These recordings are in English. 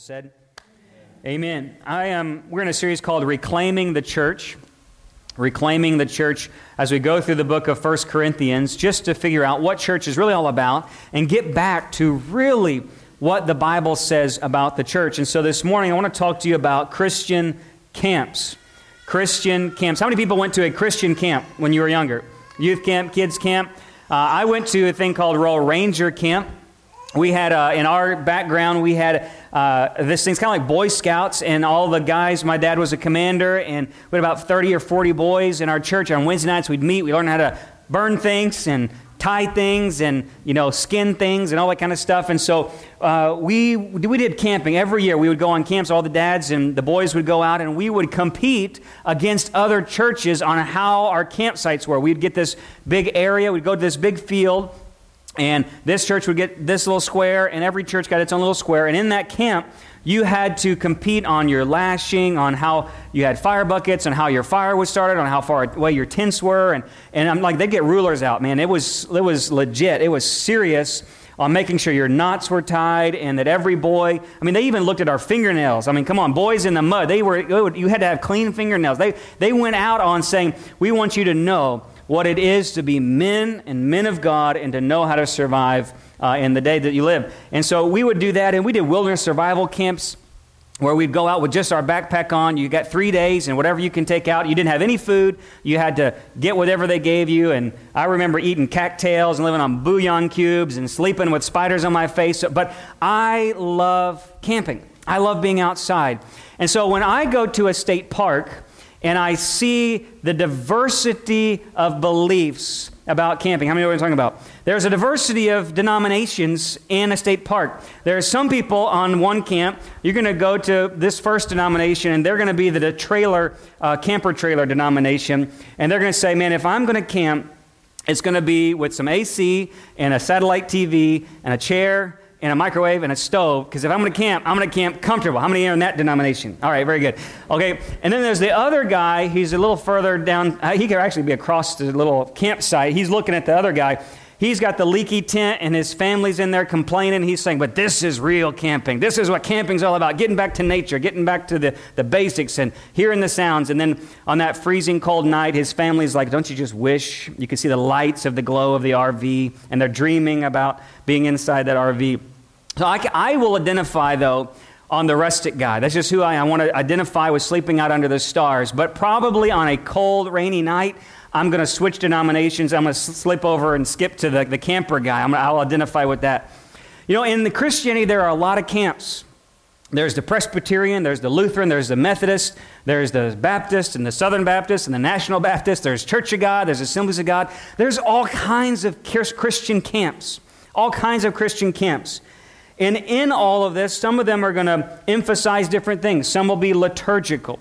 said, Amen. I am. We're in a series called Reclaiming the Church. Reclaiming the church as we go through the book of First Corinthians, just to figure out what church is really all about and get back to really what the Bible says about the church. And so this morning, I want to talk to you about Christian camps. Christian camps. How many people went to a Christian camp when you were younger? Youth camp, kids camp. Uh, I went to a thing called Royal Ranger Camp we had uh, in our background we had uh, this thing's kind of like boy scouts and all the guys my dad was a commander and we had about 30 or 40 boys in our church. On wednesday nights we'd meet we learned how to burn things and tie things and you know skin things and all that kind of stuff. And so uh, we, we did camping. Every year we would go on camps. All the dads and the boys would go out and we would compete against other churches on how our campsites were. We'd get this big area. We'd go to this big field and this church would get this little square, and every church got its own little square. And in that camp, you had to compete on your lashing, on how you had fire buckets, on how your fire was started, on how far away your tents were. And, and I'm like, they'd get rulers out, man. It was, it was legit, it was serious on making sure your knots were tied and that every boy, I mean, they even looked at our fingernails. I mean, come on, boys in the mud, they were, you had to have clean fingernails. They, they went out on saying, we want you to know what it is to be men and men of God and to know how to survive uh, in the day that you live. And so we would do that, and we did wilderness survival camps where we'd go out with just our backpack on. You got three days and whatever you can take out. You didn't have any food. You had to get whatever they gave you. And I remember eating cattails and living on bouillon cubes and sleeping with spiders on my face. But I love camping. I love being outside. And so when I go to a state park, and I see the diversity of beliefs about camping. How many what I'm talking about? There's a diversity of denominations in a state park. There are some people on one camp. You're going to go to this first denomination, and they're going to be the trailer, uh, camper trailer denomination. And they're going to say, man, if I'm going to camp, it's going to be with some AC and a satellite TV and a chair and a microwave and a stove because if I'm going to camp, I'm going to camp comfortable. How many are in that denomination? All right, very good. Okay, and then there's the other guy. He's a little further down. Uh, he could actually be across the little campsite. He's looking at the other guy. He's got the leaky tent and his family's in there complaining. He's saying, but this is real camping. This is what camping's all about getting back to nature, getting back to the, the basics and hearing the sounds. And then on that freezing cold night, his family's like, don't you just wish you could see the lights of the glow of the RV? And they're dreaming about being inside that RV. So I, I will identify, though, on the rustic guy. That's just who I. I want to identify with sleeping out under the stars. But probably on a cold, rainy night, I'm going to switch denominations. I'm going to slip over and skip to the, the camper guy. i will identify with that. You know, in the Christianity, there are a lot of camps. There's the Presbyterian, there's the Lutheran, there's the Methodist, there's the Baptist and the Southern Baptist and the National Baptist, there's Church of God, there's Assemblies of God. There's all kinds of Christian camps, all kinds of Christian camps. And in all of this, some of them are going to emphasize different things. Some will be liturgical,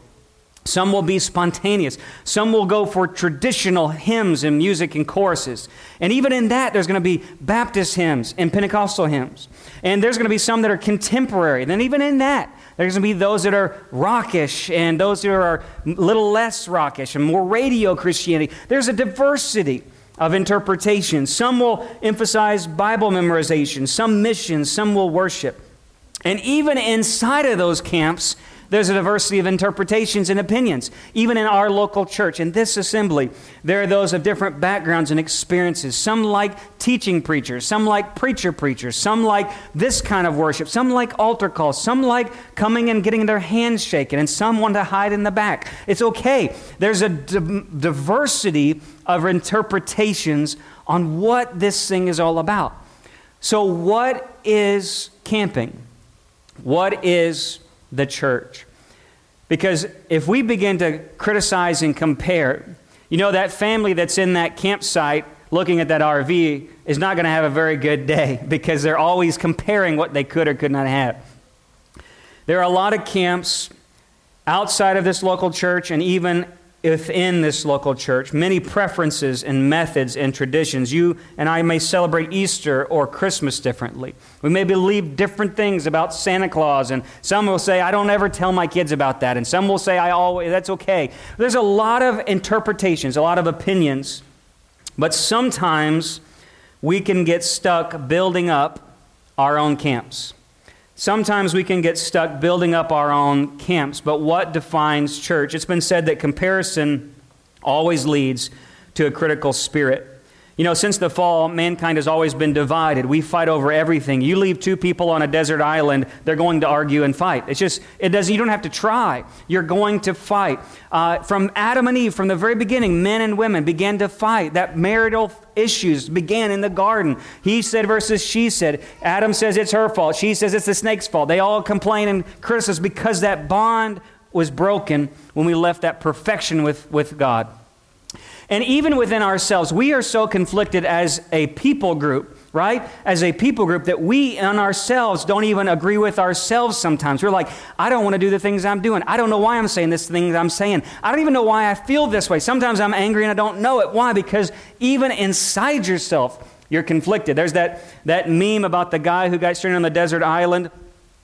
some will be spontaneous, some will go for traditional hymns and music and choruses. And even in that, there's going to be Baptist hymns and Pentecostal hymns. And there's going to be some that are contemporary. Then, even in that, there's going to be those that are rockish and those that are a little less rockish and more radio Christianity. There's a diversity of interpretation. Some will emphasize Bible memorization, some missions, some will worship. And even inside of those camps, there's a diversity of interpretations and opinions, even in our local church. In this assembly, there are those of different backgrounds and experiences. Some like teaching preachers, some like preacher preachers, some like this kind of worship, some like altar calls, some like coming and getting their hands shaken, and some want to hide in the back. It's okay. There's a d- diversity of interpretations on what this thing is all about. So, what is camping? What is the church. Because if we begin to criticize and compare, you know, that family that's in that campsite looking at that RV is not going to have a very good day because they're always comparing what they could or could not have. There are a lot of camps outside of this local church and even within this local church, many preferences and methods and traditions. You and I may celebrate Easter or Christmas differently. We may believe different things about Santa Claus, and some will say, I don't ever tell my kids about that, and some will say, I always, that's okay. There's a lot of interpretations, a lot of opinions, but sometimes we can get stuck building up our own camps. Sometimes we can get stuck building up our own camps, but what defines church? It's been said that comparison always leads to a critical spirit. You know, since the fall, mankind has always been divided. We fight over everything. You leave two people on a desert island, they're going to argue and fight. It's just, it doesn't, you don't have to try. You're going to fight. Uh, from Adam and Eve, from the very beginning, men and women began to fight. That marital issues began in the garden. He said versus she said. Adam says it's her fault. She says it's the snake's fault. They all complain and criticize because that bond was broken when we left that perfection with, with God. And even within ourselves, we are so conflicted as a people group, right? As a people group that we in ourselves don't even agree with ourselves sometimes. We're like, I don't want to do the things I'm doing. I don't know why I'm saying this thing I'm saying. I don't even know why I feel this way. Sometimes I'm angry and I don't know it. Why? Because even inside yourself, you're conflicted. There's that, that meme about the guy who got stranded on the desert island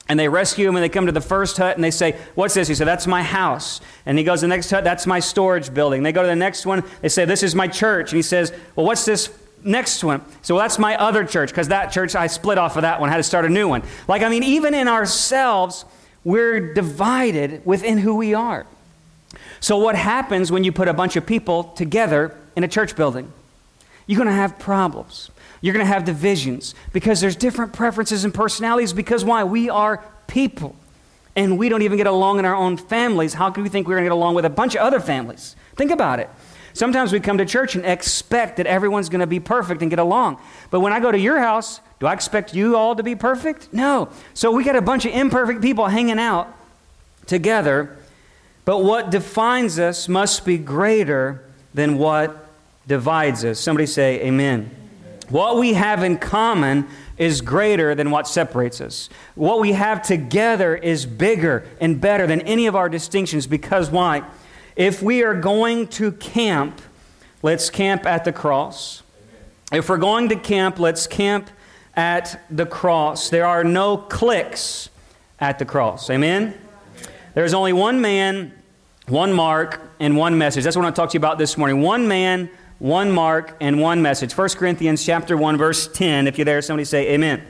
and they rescue him and they come to the first hut and they say, What's this? He said, That's my house. And he goes to the next hut, That's my storage building. They go to the next one, they say, This is my church. And he says, Well, what's this next one? So well, that's my other church because that church I split off of that one, I had to start a new one. Like, I mean, even in ourselves, we're divided within who we are. So, what happens when you put a bunch of people together in a church building? You're going to have problems. You're going to have divisions because there's different preferences and personalities. Because why? We are people. And we don't even get along in our own families. How can we think we're going to get along with a bunch of other families? Think about it. Sometimes we come to church and expect that everyone's going to be perfect and get along. But when I go to your house, do I expect you all to be perfect? No. So we got a bunch of imperfect people hanging out together. But what defines us must be greater than what divides us. Somebody say, Amen. What we have in common is greater than what separates us. What we have together is bigger and better than any of our distinctions because why? If we are going to camp, let's camp at the cross. If we're going to camp, let's camp at the cross. There are no cliques at the cross. Amen? There's only one man, one mark, and one message. That's what I want to talk to you about this morning. One man, one mark, and one message. 1 Corinthians chapter 1, verse 10. If you're there, somebody say amen.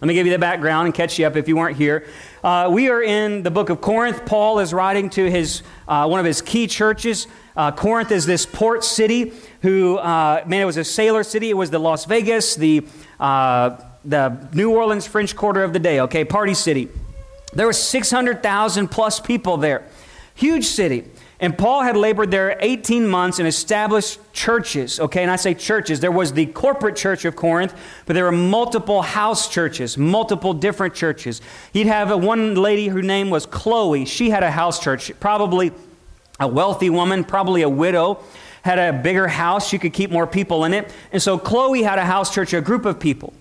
Let me give you the background and catch you up if you weren't here. Uh, we are in the book of Corinth. Paul is writing to his, uh, one of his key churches. Uh, Corinth is this port city who, uh, man, it was a sailor city. It was the Las Vegas, the, uh, the New Orleans French Quarter of the day, okay, party city. There were 600,000 plus people there. Huge city. And Paul had labored there 18 months and established churches. Okay, and I say churches. There was the corporate church of Corinth, but there were multiple house churches, multiple different churches. He'd have a, one lady, her name was Chloe. She had a house church, probably a wealthy woman, probably a widow, had a bigger house. She could keep more people in it. And so Chloe had a house church, a group of people.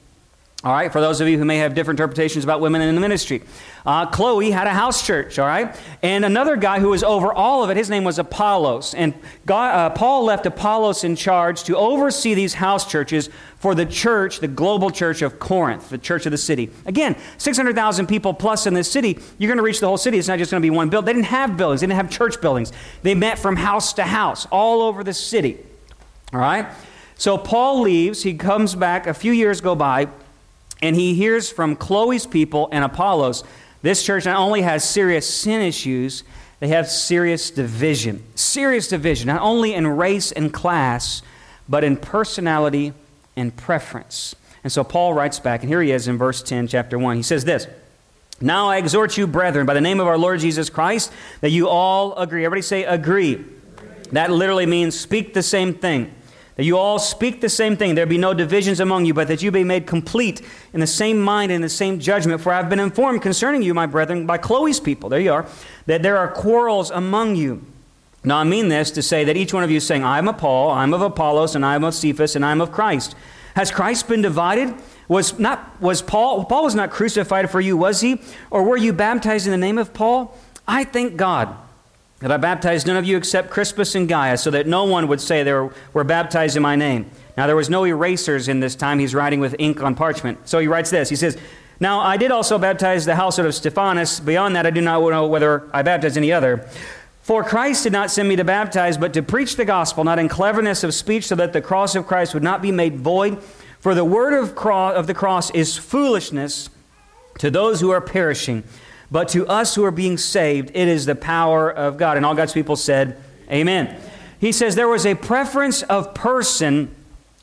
All right, for those of you who may have different interpretations about women in the ministry. Uh, Chloe had a house church, all right? And another guy who was over all of it, his name was Apollos. And God, uh, Paul left Apollos in charge to oversee these house churches for the church, the global church of Corinth, the church of the city. Again, 600,000 people plus in this city. You're going to reach the whole city. It's not just going to be one building. They didn't have buildings, they didn't have church buildings. They met from house to house all over the city, all right? So Paul leaves. He comes back. A few years go by and he hears from Chloe's people and Apollos this church not only has serious sin issues, they have serious division. Serious division, not only in race and class, but in personality and preference. And so Paul writes back, and here he is in verse 10, chapter 1. He says this Now I exhort you, brethren, by the name of our Lord Jesus Christ, that you all agree. Everybody say, agree. agree. That literally means speak the same thing that you all speak the same thing, there be no divisions among you, but that you be made complete in the same mind and the same judgment. For I have been informed concerning you, my brethren, by Chloe's people, there you are, that there are quarrels among you. Now I mean this to say that each one of you is saying, I'm of Paul, I'm of Apollos, and I'm of Cephas, and I'm of Christ. Has Christ been divided? Was not was Paul Paul was not crucified for you, was he? Or were you baptized in the name of Paul? I thank God that I baptized none of you except Crispus and Gaius, so that no one would say they were, were baptized in my name. Now, there was no erasers in this time. He's writing with ink on parchment. So he writes this. He says, Now I did also baptize the household of Stephanas. Beyond that, I do not know whether I baptized any other. For Christ did not send me to baptize, but to preach the gospel, not in cleverness of speech, so that the cross of Christ would not be made void. For the word of, cross, of the cross is foolishness To those who are perishing, but to us who are being saved, it is the power of God. And all God's people said, Amen. He says there was a preference of person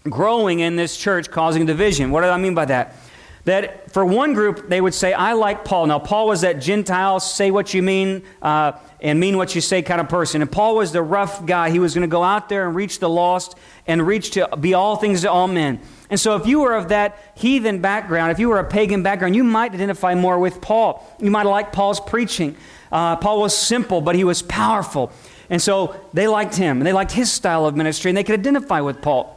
growing in this church causing division. What do I mean by that? That for one group, they would say, I like Paul. Now, Paul was that Gentile, say what you mean uh, and mean what you say kind of person. And Paul was the rough guy. He was going to go out there and reach the lost and reach to be all things to all men. And so, if you were of that heathen background, if you were a pagan background, you might identify more with Paul. You might like Paul's preaching. Uh, Paul was simple, but he was powerful. And so they liked him, and they liked his style of ministry, and they could identify with Paul.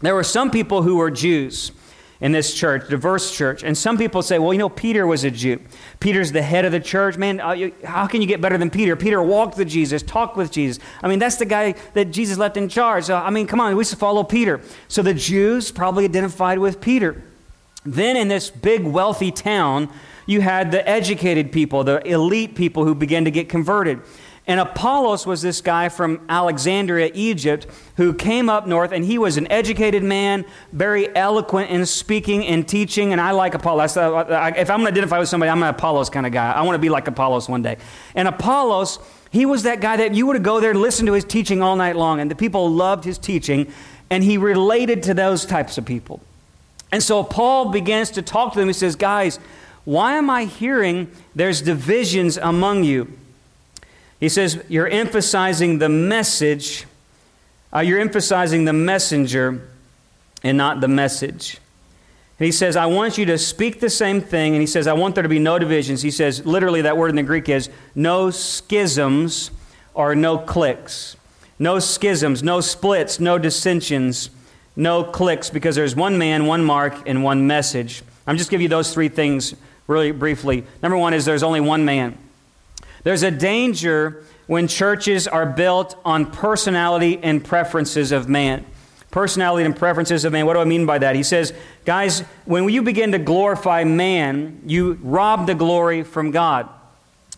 There were some people who were Jews in this church, diverse church. And some people say, well, you know, Peter was a Jew. Peter's the head of the church. Man, uh, how can you get better than Peter? Peter walked with Jesus, talked with Jesus. I mean, that's the guy that Jesus left in charge. So, I mean, come on, we should follow Peter. So the Jews probably identified with Peter. Then in this big, wealthy town, you had the educated people, the elite people who began to get converted. And Apollos was this guy from Alexandria, Egypt, who came up north, and he was an educated man, very eloquent in speaking and teaching. And I like Apollos. Uh, uh, if I'm going to identify with somebody, I'm an Apollos kind of guy. I want to be like Apollos one day. And Apollos, he was that guy that you would go there and listen to his teaching all night long, and the people loved his teaching, and he related to those types of people. And so Paul begins to talk to them. He says, Guys, why am I hearing there's divisions among you? He says, You're emphasizing the message, uh, you're emphasizing the messenger and not the message. And he says, I want you to speak the same thing. And he says, I want there to be no divisions. He says, literally, that word in the Greek is no schisms or no cliques. No schisms, no splits, no dissensions, no cliques, because there's one man, one mark, and one message. I'm just giving you those three things really briefly. Number one is there's only one man. There's a danger when churches are built on personality and preferences of man. Personality and preferences of man. What do I mean by that? He says, guys, when you begin to glorify man, you rob the glory from God.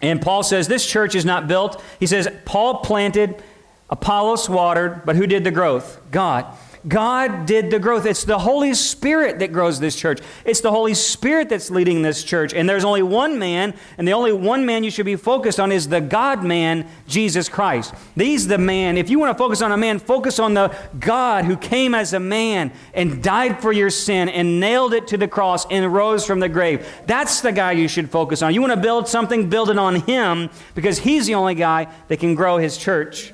And Paul says, this church is not built. He says, Paul planted, Apollos watered, but who did the growth? God. God did the growth. It's the Holy Spirit that grows this church. It's the Holy Spirit that's leading this church. And there's only one man, and the only one man you should be focused on is the God man, Jesus Christ. He's the man. If you want to focus on a man, focus on the God who came as a man and died for your sin and nailed it to the cross and rose from the grave. That's the guy you should focus on. You want to build something, build it on him because he's the only guy that can grow his church.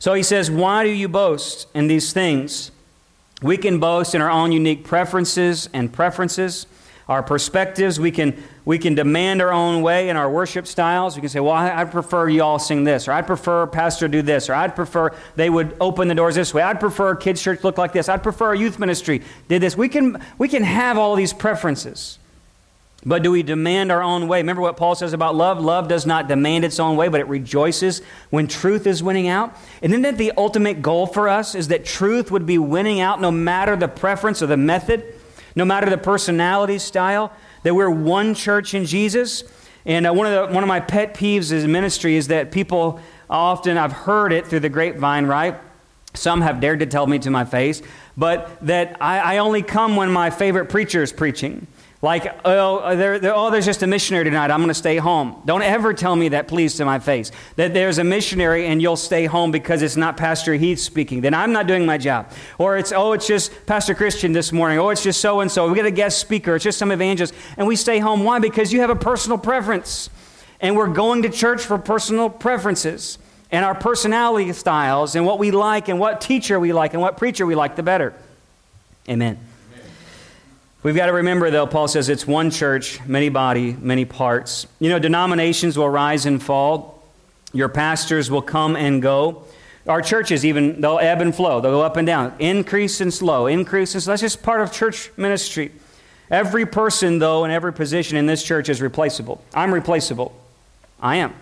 So he says, Why do you boast in these things? We can boast in our own unique preferences and preferences, our perspectives. We can, we can demand our own way in our worship styles. We can say, Well, I, would prefer you all sing this, or I'd prefer Pastor do this, or I'd prefer they would open the doors this way. I'd prefer kids' church look like this. I'd prefer youth ministry did this. We can, we can have all these preferences. But do we demand our own way? Remember what Paul says about love? Love does not demand its own way, but it rejoices when truth is winning out. And isn't that the ultimate goal for us? Is that truth would be winning out no matter the preference or the method, no matter the personality style, that we're one church in Jesus. And uh, one, of the, one of my pet peeves in ministry is that people often, I've heard it through the grapevine, right? Some have dared to tell me to my face, but that I, I only come when my favorite preacher is preaching. Like, oh, there, there, oh, there's just a missionary tonight. I'm going to stay home. Don't ever tell me that, please, to my face. That there's a missionary and you'll stay home because it's not Pastor Heath speaking. Then I'm not doing my job. Or it's, oh, it's just Pastor Christian this morning. Oh, it's just so and so. We got a guest speaker. It's just some evangelist. And we stay home. Why? Because you have a personal preference. And we're going to church for personal preferences and our personality styles and what we like and what teacher we like and what preacher we like, the better. Amen. We've got to remember, though, Paul says it's one church, many body, many parts. You know, denominations will rise and fall. Your pastors will come and go. Our churches, even, they'll ebb and flow. They'll go up and down. Increase and slow. Increase and slow. That's just part of church ministry. Every person, though, in every position in this church is replaceable. I'm replaceable. I am.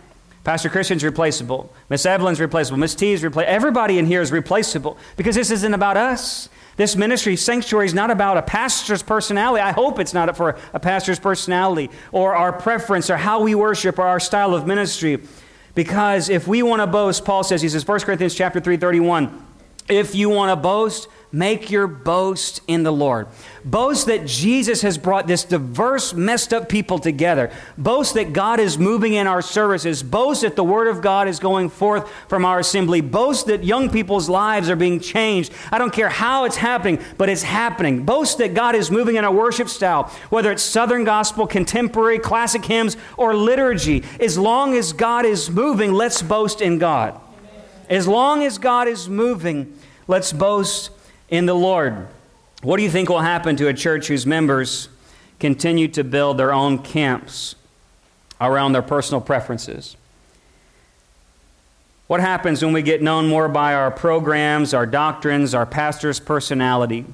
Pastor Christian's replaceable. Miss Evelyn's replaceable. Miss T is replaceable. Everybody in here is replaceable because this isn't about us. This ministry, sanctuary, is not about a pastor's personality. I hope it's not for a pastor's personality or our preference or how we worship or our style of ministry. Because if we want to boast, Paul says, he says, 1 Corinthians chapter 3, 31, If you want to boast, make your boast in the Lord. Boast that Jesus has brought this diverse, messed up people together. Boast that God is moving in our services. Boast that the Word of God is going forth from our assembly. Boast that young people's lives are being changed. I don't care how it's happening, but it's happening. Boast that God is moving in our worship style, whether it's Southern gospel, contemporary, classic hymns, or liturgy. As long as God is moving, let's boast in God. As long as God is moving, let's boast in the Lord. What do you think will happen to a church whose members continue to build their own camps around their personal preferences? What happens when we get known more by our programs, our doctrines, our pastor's personality,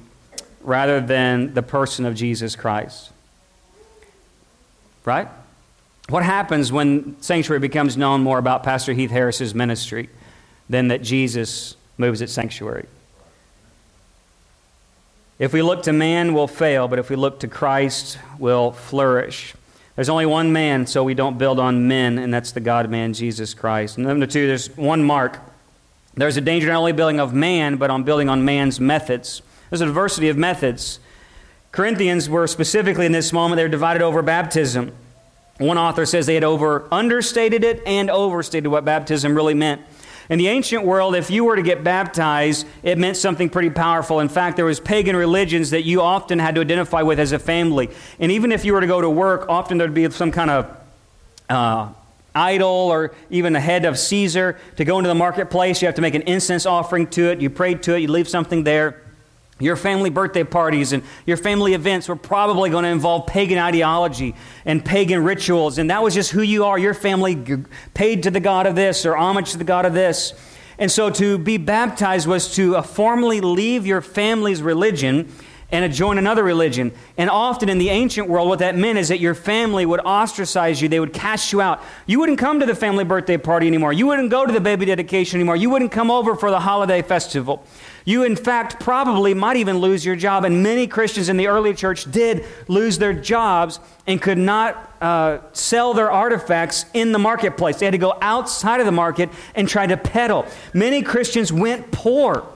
rather than the person of Jesus Christ? Right? What happens when Sanctuary becomes known more about Pastor Heath Harris's ministry? Than that Jesus moves at sanctuary. If we look to man, we'll fail, but if we look to Christ, we'll flourish. There's only one man, so we don't build on men, and that's the God man, Jesus Christ. And number two, there's one mark. There's a danger not only building of man, but on building on man's methods. There's a diversity of methods. Corinthians were specifically in this moment, they were divided over baptism. One author says they had over understated it and overstated what baptism really meant. In the ancient world, if you were to get baptized, it meant something pretty powerful. In fact, there was pagan religions that you often had to identify with as a family. And even if you were to go to work, often there'd be some kind of uh, idol or even the head of Caesar. To go into the marketplace, you have to make an incense offering to it. You prayed to it, you leave something there. Your family birthday parties and your family events were probably going to involve pagan ideology and pagan rituals. And that was just who you are. Your family paid to the God of this or homage to the God of this. And so to be baptized was to uh, formally leave your family's religion and join another religion. And often in the ancient world, what that meant is that your family would ostracize you, they would cast you out. You wouldn't come to the family birthday party anymore, you wouldn't go to the baby dedication anymore, you wouldn't come over for the holiday festival. You, in fact, probably might even lose your job. And many Christians in the early church did lose their jobs and could not uh, sell their artifacts in the marketplace. They had to go outside of the market and try to peddle. Many Christians went poor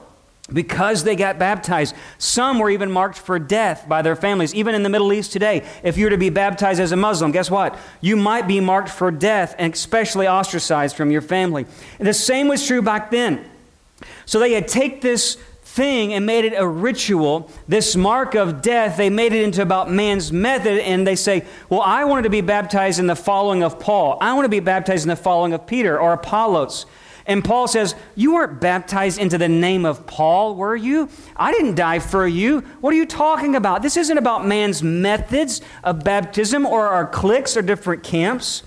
because they got baptized. Some were even marked for death by their families. Even in the Middle East today, if you were to be baptized as a Muslim, guess what? You might be marked for death and especially ostracized from your family. And the same was true back then. So they had take this thing and made it a ritual, this mark of death, they made it into about man's method, and they say, Well, I wanted to be baptized in the following of Paul. I want to be baptized in the following of Peter or Apollos. And Paul says, You weren't baptized into the name of Paul, were you? I didn't die for you. What are you talking about? This isn't about man's methods of baptism or our cliques or different camps.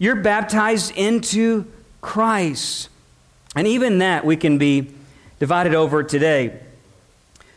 You're baptized into Christ. And even that we can be divided over today.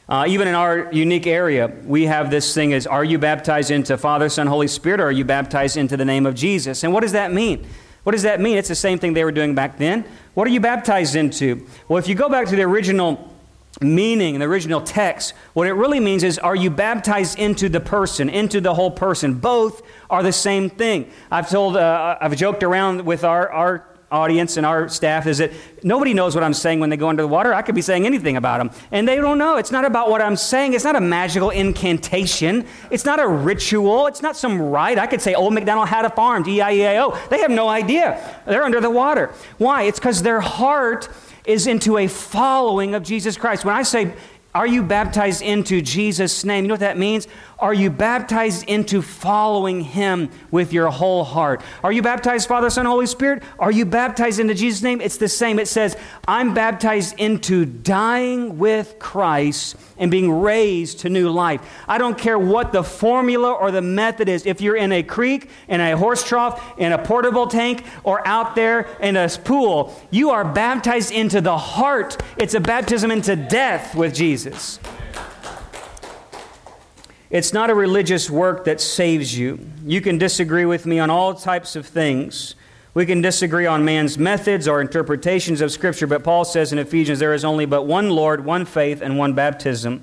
Uh, even in our unique area, we have this thing as are you baptized into Father, Son, Holy Spirit, or are you baptized into the name of Jesus? And what does that mean? What does that mean? It's the same thing they were doing back then. What are you baptized into? Well, if you go back to the original meaning, the original text, what it really means is are you baptized into the person, into the whole person? Both are the same thing. I've told, uh, I've joked around with our, our audience and our staff is that nobody knows what I'm saying when they go under the water. I could be saying anything about them. And they don't know. It's not about what I'm saying. It's not a magical incantation. It's not a ritual. It's not some rite. I could say Old McDonald had a farm, D-I-E-I-O. They have no idea. They're under the water. Why? It's because their heart is into a following of Jesus Christ. When I say, are you baptized into Jesus' name? You know what that means? Are you baptized into following Him with your whole heart? Are you baptized, Father, Son, Holy Spirit? Are you baptized into Jesus' name? It's the same. It says, I'm baptized into dying with Christ and being raised to new life. I don't care what the formula or the method is. If you're in a creek, in a horse trough, in a portable tank, or out there in a pool, you are baptized into the heart. It's a baptism into death with Jesus. It's not a religious work that saves you. You can disagree with me on all types of things. We can disagree on man's methods or interpretations of Scripture, but Paul says in Ephesians there is only but one Lord, one faith, and one baptism.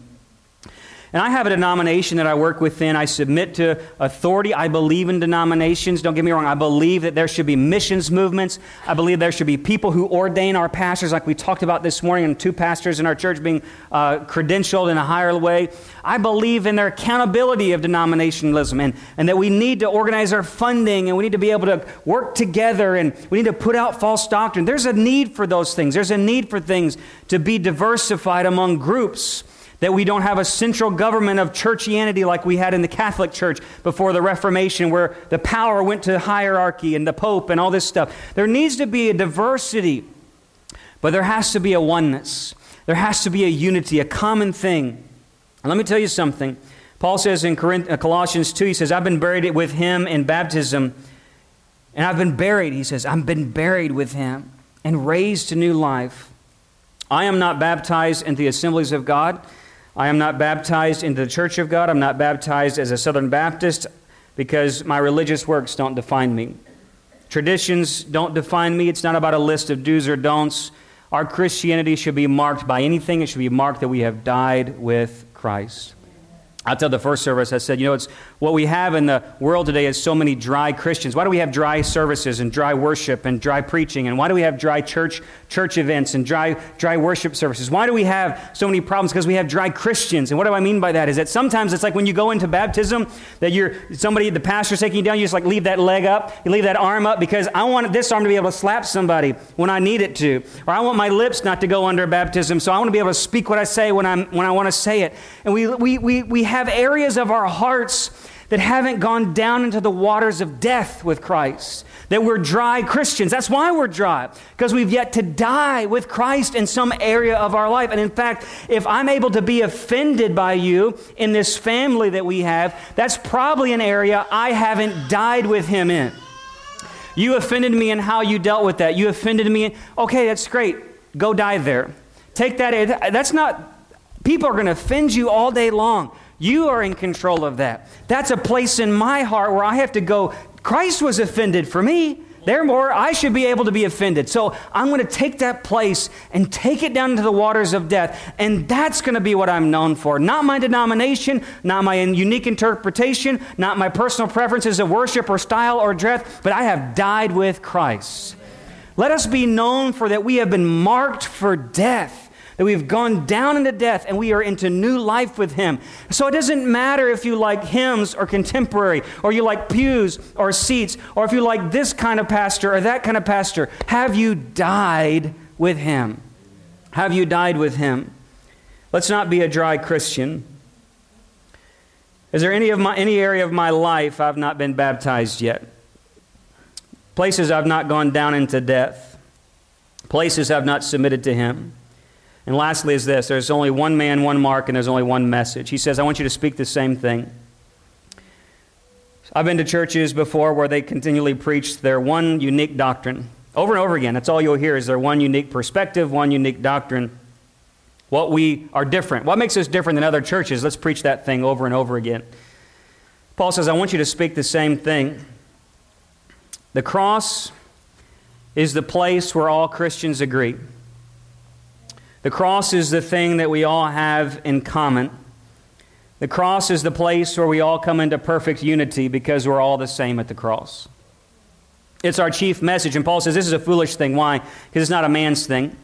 And I have a denomination that I work within. I submit to authority. I believe in denominations. Don't get me wrong. I believe that there should be missions movements. I believe there should be people who ordain our pastors, like we talked about this morning, and two pastors in our church being uh, credentialed in a higher way. I believe in their accountability of denominationalism and, and that we need to organize our funding and we need to be able to work together and we need to put out false doctrine. There's a need for those things. There's a need for things to be diversified among groups that we don't have a central government of churchianity like we had in the Catholic Church before the Reformation, where the power went to hierarchy and the Pope and all this stuff. There needs to be a diversity, but there has to be a oneness. There has to be a unity, a common thing. And let me tell you something. Paul says in uh, Colossians 2, he says, I've been buried with him in baptism. And I've been buried, he says, I've been buried with him and raised to new life. I am not baptized into the assemblies of God I am not baptized into the church of God. I'm not baptized as a Southern Baptist because my religious works don't define me. Traditions don't define me. It's not about a list of do's or don'ts. Our Christianity should be marked by anything. It should be marked that we have died with Christ. I tell the first service, I said, you know, it's what we have in the world today is so many dry Christians. Why do we have dry services and dry worship and dry preaching? And why do we have dry church church events and dry dry worship services? Why do we have so many problems? Because we have dry Christians. And what do I mean by that? Is that sometimes it's like when you go into baptism, that you're somebody, the pastor's taking you down, you just like leave that leg up, you leave that arm up because I want this arm to be able to slap somebody when I need it to, or I want my lips not to go under baptism, so I want to be able to speak what I say when I'm when I want to say it. And we we we we have have areas of our hearts that haven't gone down into the waters of death with Christ. That we're dry Christians. That's why we're dry, because we've yet to die with Christ in some area of our life. And in fact, if I'm able to be offended by you in this family that we have, that's probably an area I haven't died with Him in. You offended me in how you dealt with that. You offended me. In, okay, that's great. Go die there. Take that. That's not, people are going to offend you all day long. You are in control of that. That's a place in my heart where I have to go, Christ was offended for me. Therefore, I should be able to be offended. So I'm going to take that place and take it down into the waters of death. And that's going to be what I'm known for. Not my denomination, not my unique interpretation, not my personal preferences of worship or style or dress, but I have died with Christ. Let us be known for that we have been marked for death that we've gone down into death and we are into new life with Him. So it doesn't matter if you like hymns or contemporary, or you like pews or seats, or if you like this kind of pastor or that kind of pastor. Have you died with Him? Have you died with Him? Let's not be a dry Christian. Is there any, of my, any area of my life I've not been baptized yet? Places I've not gone down into death? Places I've not submitted to Him? And lastly, is this there's only one man, one mark, and there's only one message. He says, I want you to speak the same thing. I've been to churches before where they continually preach their one unique doctrine. Over and over again, that's all you'll hear is their one unique perspective, one unique doctrine. What we are different. What makes us different than other churches? Let's preach that thing over and over again. Paul says, I want you to speak the same thing. The cross is the place where all Christians agree. The cross is the thing that we all have in common. The cross is the place where we all come into perfect unity because we're all the same at the cross. It's our chief message. And Paul says this is a foolish thing. Why? Because it's not a man's thing.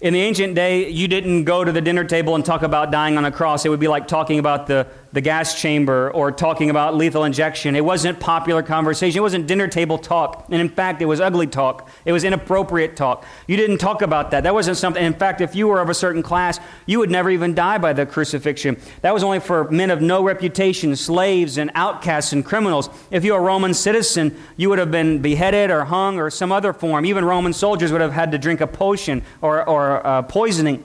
In the ancient day, you didn't go to the dinner table and talk about dying on a cross. It would be like talking about the, the gas chamber or talking about lethal injection. It wasn't popular conversation. It wasn't dinner table talk. And in fact, it was ugly talk. It was inappropriate talk. You didn't talk about that. That wasn't something. In fact, if you were of a certain class, you would never even die by the crucifixion. That was only for men of no reputation, slaves and outcasts and criminals. If you were a Roman citizen, you would have been beheaded or hung or some other form. Even Roman soldiers would have had to drink a potion or, or uh, poisoning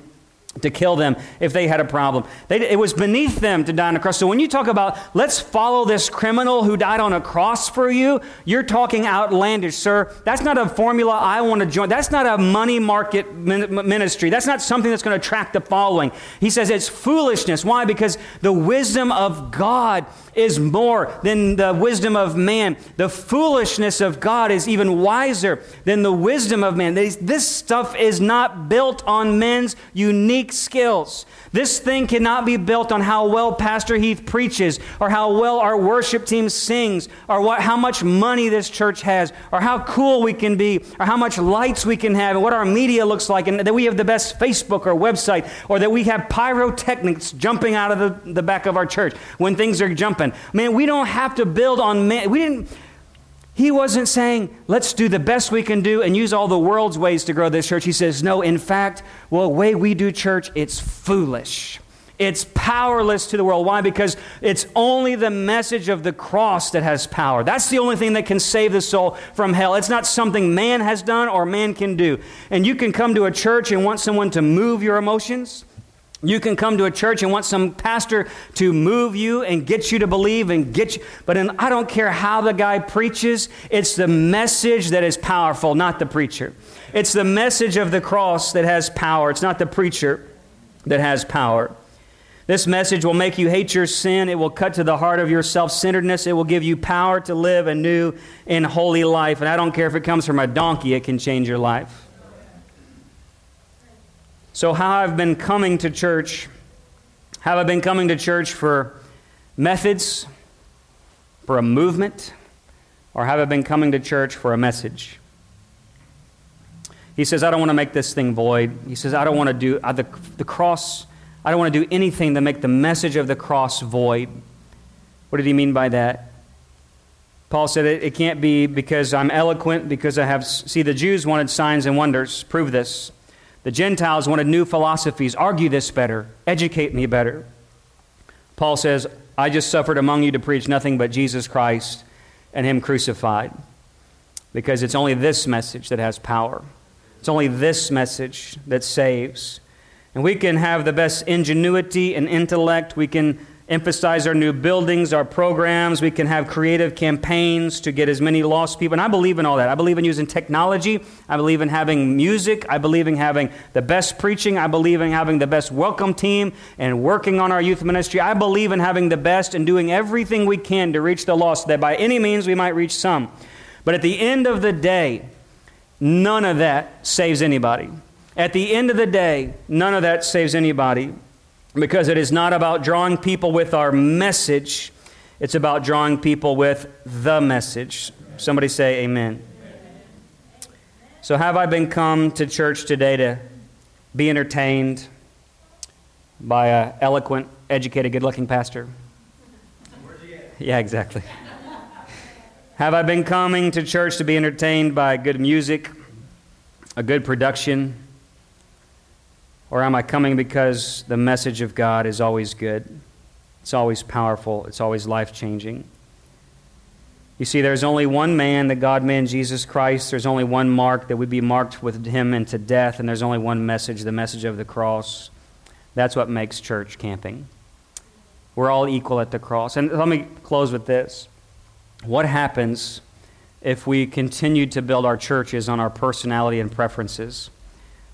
to kill them if they had a problem. They, it was beneath them to die on a cross. So when you talk about, let's follow this criminal who died on a cross for you, you're talking outlandish, sir. That's not a formula I want to join. That's not a money market ministry. That's not something that's going to attract the following. He says it's foolishness. Why? Because the wisdom of God is more than the wisdom of man. The foolishness of God is even wiser than the wisdom of man. This stuff is not built on men's unique unique skills. This thing cannot be built on how well Pastor Heath preaches, or how well our worship team sings, or what, how much money this church has, or how cool we can be, or how much lights we can have, and what our media looks like, and that we have the best Facebook or website, or that we have pyrotechnics jumping out of the, the back of our church when things are jumping. Man, we don't have to build on man. We didn't. He wasn't saying, let's do the best we can do and use all the world's ways to grow this church. He says, no, in fact, well, the way we do church, it's foolish. It's powerless to the world. Why? Because it's only the message of the cross that has power. That's the only thing that can save the soul from hell. It's not something man has done or man can do. And you can come to a church and want someone to move your emotions. You can come to a church and want some pastor to move you and get you to believe and get you. But in, I don't care how the guy preaches, it's the message that is powerful, not the preacher. It's the message of the cross that has power. It's not the preacher that has power. This message will make you hate your sin. It will cut to the heart of your self centeredness. It will give you power to live a new and holy life. And I don't care if it comes from a donkey, it can change your life. So, how I've been coming to church, have I been coming to church for methods, for a movement, or have I been coming to church for a message? He says, I don't want to make this thing void. He says, I don't want to do uh, the, the cross, I don't want to do anything to make the message of the cross void. What did he mean by that? Paul said it, it can't be because I'm eloquent, because I have. See, the Jews wanted signs and wonders. Prove this. The Gentiles wanted new philosophies. Argue this better. Educate me better. Paul says, I just suffered among you to preach nothing but Jesus Christ and Him crucified. Because it's only this message that has power. It's only this message that saves. And we can have the best ingenuity and intellect. We can emphasize our new buildings, our programs. We can have creative campaigns to get as many lost people. And I believe in all that. I believe in using technology. I believe in having music. I believe in having the best preaching. I believe in having the best welcome team and working on our youth ministry. I believe in having the best and doing everything we can to reach the lost, that by any means we might reach some. But at the end of the day, none of that saves anybody. At the end of the day, none of that saves anybody because it is not about drawing people with our message, it's about drawing people with the message. Somebody say amen. So, have I been come to church today to be entertained by an eloquent, educated, good looking pastor? Yeah, exactly. have I been coming to church to be entertained by good music, a good production? Or am I coming because the message of God is always good? It's always powerful, it's always life changing. You see, there's only one man, the God man, Jesus Christ. There's only one mark that would be marked with him into death, and there's only one message, the message of the cross. That's what makes church camping. We're all equal at the cross. And let me close with this. What happens if we continue to build our churches on our personality and preferences?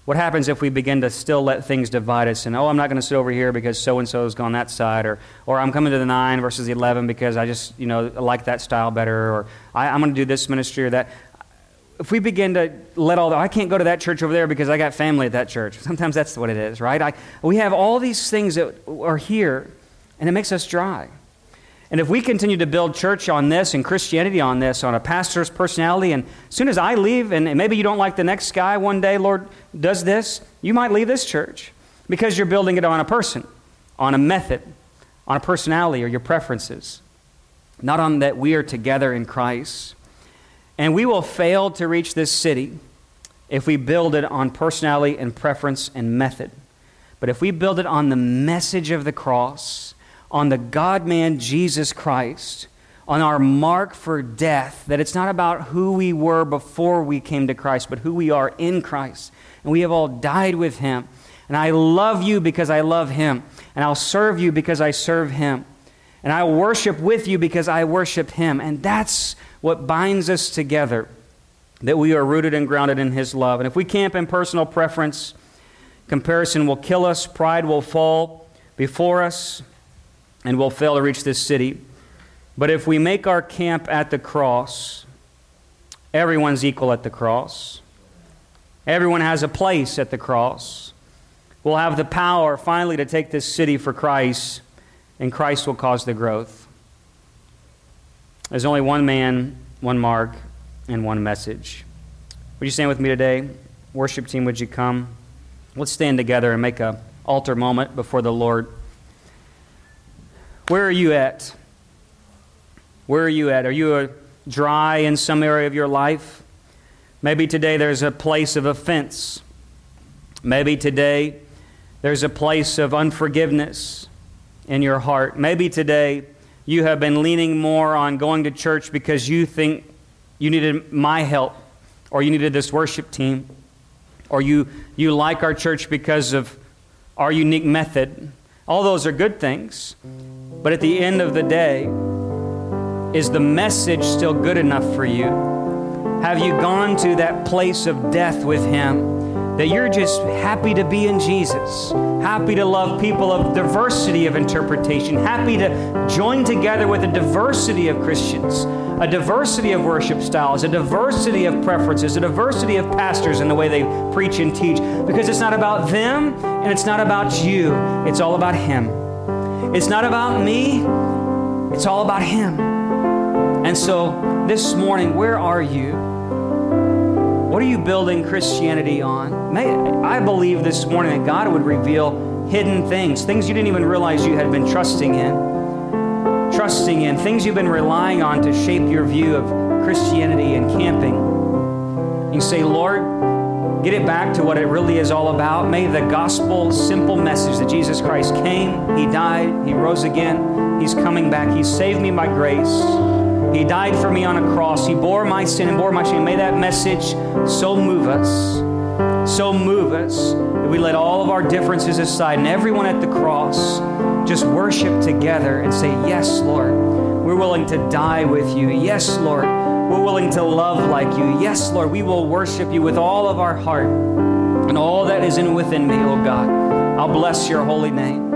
What happens if we begin to still let things divide us and, oh, I'm not going to sit over here because so and so has gone that side, or, or I'm coming to the 9 versus the 11 because I just, you know, like that style better, or I, I'm going to do this ministry or that. If we begin to let all the, I can't go to that church over there because I got family at that church. Sometimes that's what it is, right? I, we have all these things that are here, and it makes us dry. And if we continue to build church on this and Christianity on this, on a pastor's personality, and as soon as I leave, and maybe you don't like the next guy one day, Lord does this, you might leave this church because you're building it on a person, on a method, on a personality or your preferences, not on that we are together in Christ. And we will fail to reach this city if we build it on personality and preference and method. But if we build it on the message of the cross, on the God man Jesus Christ, on our mark for death, that it's not about who we were before we came to Christ, but who we are in Christ. And we have all died with him. And I love you because I love him. And I'll serve you because I serve him. And I worship with you because I worship him. And that's what binds us together, that we are rooted and grounded in his love. And if we camp in personal preference, comparison will kill us, pride will fall before us, and we'll fail to reach this city. But if we make our camp at the cross, everyone's equal at the cross. Everyone has a place at the cross. We'll have the power finally to take this city for Christ, and Christ will cause the growth. There's only one man, one mark, and one message. Would you stand with me today? Worship team, would you come? Let's stand together and make a altar moment before the Lord. Where are you at? Where are you at? Are you dry in some area of your life? Maybe today there's a place of offense. Maybe today there's a place of unforgiveness in your heart. Maybe today you have been leaning more on going to church because you think you needed my help or you needed this worship team or you, you like our church because of our unique method. All those are good things. But at the end of the day, is the message still good enough for you? Have you gone to that place of death with Him? that you're just happy to be in Jesus, happy to love people of diversity of interpretation, happy to join together with a diversity of Christians, a diversity of worship styles, a diversity of preferences, a diversity of pastors in the way they preach and teach, because it's not about them and it's not about you, it's all about Him. It's not about me, it's all about Him. And so this morning, where are you? What are you building Christianity on? May, I believe this morning that God would reveal hidden things, things you didn't even realize you had been trusting in. Trusting in, things you've been relying on to shape your view of Christianity and camping. You say, Lord, get it back to what it really is all about. May the gospel simple message that Jesus Christ came, He died, He rose again, He's coming back, He saved me by grace. He died for me on a cross. He bore my sin and bore my shame. May that message so move us, so move us that we let all of our differences aside and everyone at the cross just worship together and say, Yes, Lord, we're willing to die with you. Yes, Lord, we're willing to love like you. Yes, Lord, we will worship you with all of our heart and all that is in within me, oh God. I'll bless your holy name.